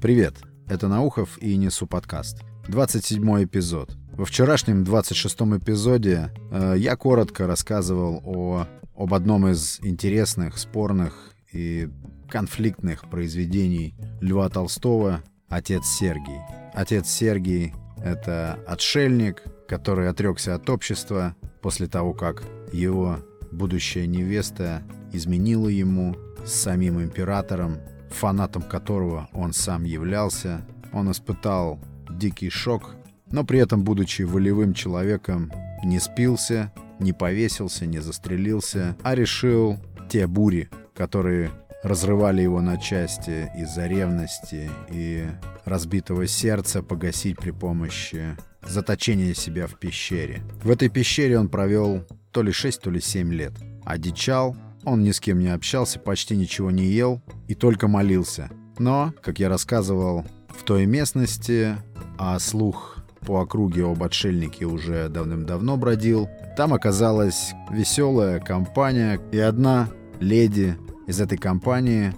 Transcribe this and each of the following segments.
Привет, это Наухов и Несу подкаст. 27 эпизод. Во вчерашнем 26 эпизоде э, я коротко рассказывал о, об одном из интересных, спорных и конфликтных произведений Льва Толстого «Отец Сергий». Отец Сергий — это отшельник, который отрекся от общества после того, как его будущая невеста изменила ему с самим императором, фанатом которого он сам являлся. Он испытал дикий шок, но при этом, будучи волевым человеком, не спился, не повесился, не застрелился, а решил те бури, которые разрывали его на части из-за ревности и разбитого сердца погасить при помощи заточения себя в пещере. В этой пещере он провел то ли 6, то ли 7 лет. Одичал, он ни с кем не общался, почти ничего не ел и только молился. Но, как я рассказывал, в той местности, а слух по округе об отшельнике уже давным-давно бродил, там оказалась веселая компания и одна леди из этой компании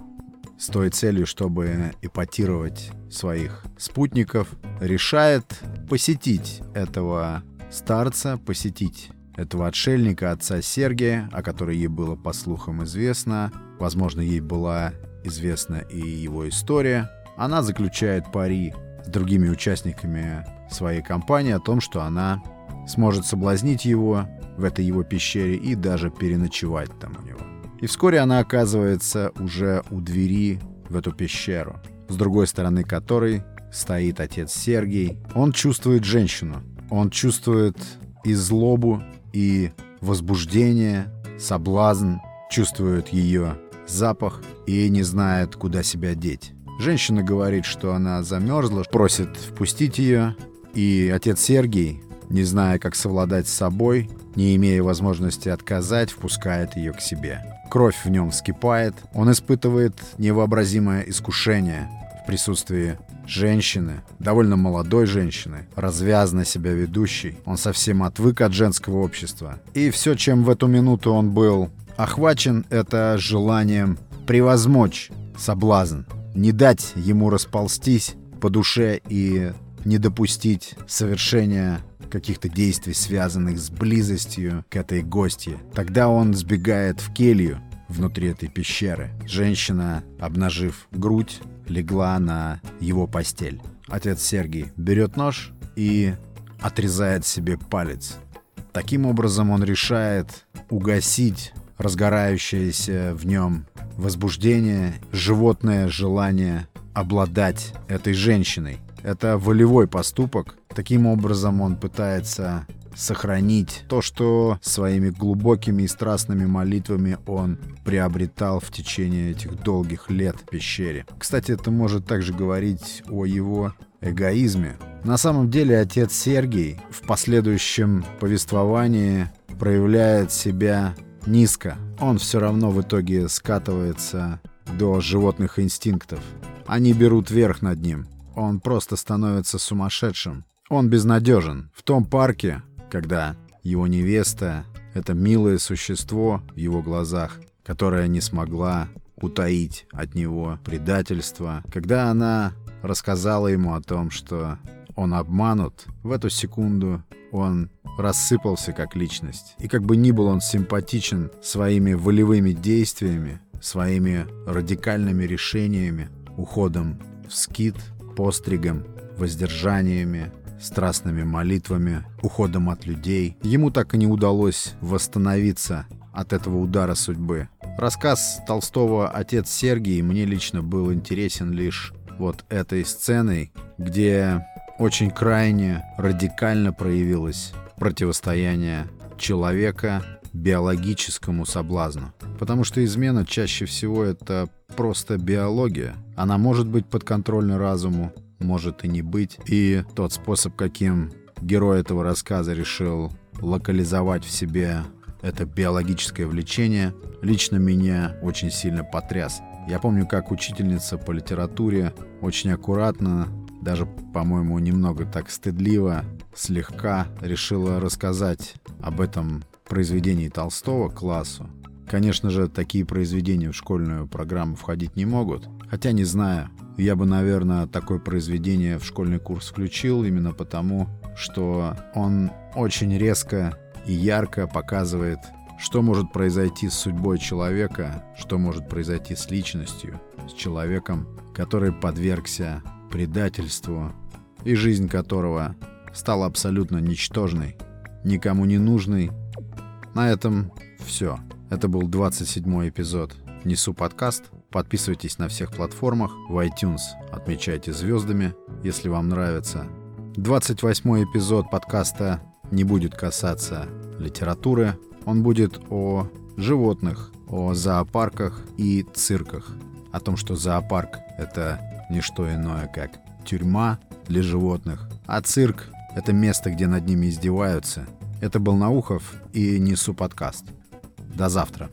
с той целью, чтобы эпатировать своих спутников, решает посетить этого старца, посетить этого отшельника, отца Сергия, о которой ей было по слухам известно. Возможно, ей была известна и его история. Она заключает пари с другими участниками своей компании о том, что она сможет соблазнить его в этой его пещере и даже переночевать там у него. И вскоре она оказывается уже у двери в эту пещеру, с другой стороны которой стоит отец Сергий. Он чувствует женщину, он чувствует и злобу, и возбуждение, соблазн, чувствует ее запах и не знает, куда себя деть. Женщина говорит, что она замерзла, просит впустить ее, и отец Сергий, не зная, как совладать с собой, не имея возможности отказать, впускает ее к себе. Кровь в нем вскипает, он испытывает невообразимое искушение в присутствии женщины, довольно молодой женщины, развязно себя ведущей. Он совсем отвык от женского общества. И все, чем в эту минуту он был охвачен, это желанием превозмочь соблазн, не дать ему расползтись по душе и не допустить совершения каких-то действий, связанных с близостью к этой гости. Тогда он сбегает в келью внутри этой пещеры. Женщина, обнажив грудь, легла на его постель. Отец Сергий берет нож и отрезает себе палец. Таким образом он решает угасить разгорающееся в нем возбуждение, животное желание обладать этой женщиной. Это волевой поступок. Таким образом он пытается сохранить то, что своими глубокими и страстными молитвами он приобретал в течение этих долгих лет в пещере. Кстати, это может также говорить о его эгоизме. На самом деле отец Сергий в последующем повествовании проявляет себя низко. Он все равно в итоге скатывается до животных инстинктов. Они берут верх над ним. Он просто становится сумасшедшим. Он безнадежен. В том парке, когда его невеста — это милое существо в его глазах, которое не смогла утаить от него предательство, когда она рассказала ему о том, что он обманут, в эту секунду он рассыпался как личность. И как бы ни был он симпатичен своими волевыми действиями, своими радикальными решениями, уходом в скит, постригом, воздержаниями, страстными молитвами, уходом от людей. Ему так и не удалось восстановиться от этого удара судьбы. Рассказ Толстого «Отец Сергий» мне лично был интересен лишь вот этой сценой, где очень крайне радикально проявилось противостояние человека биологическому соблазну. Потому что измена чаще всего это просто биология. Она может быть подконтрольна разуму, может и не быть. И тот способ, каким герой этого рассказа решил локализовать в себе это биологическое влечение, лично меня очень сильно потряс. Я помню, как учительница по литературе очень аккуратно, даже, по-моему, немного так стыдливо, слегка решила рассказать об этом произведении Толстого классу. Конечно же, такие произведения в школьную программу входить не могут, хотя не знаю, Я бы, наверное, такое произведение в школьный курс включил именно потому, что он очень резко и ярко показывает, что может произойти с судьбой человека, что может произойти с личностью, с человеком, который подвергся предательству и жизнь которого стала абсолютно ничтожной, никому не нужной. На этом все. Это был 27 эпизод «Несу подкаст». Подписывайтесь на всех платформах, в iTunes отмечайте звездами, если вам нравится. 28 эпизод подкаста не будет касаться литературы, он будет о животных, о зоопарках и цирках, о том, что зоопарк — это не что иное, как тюрьма для животных, а цирк — это место, где над ними издеваются. Это был Наухов и Несу подкаст. До завтра.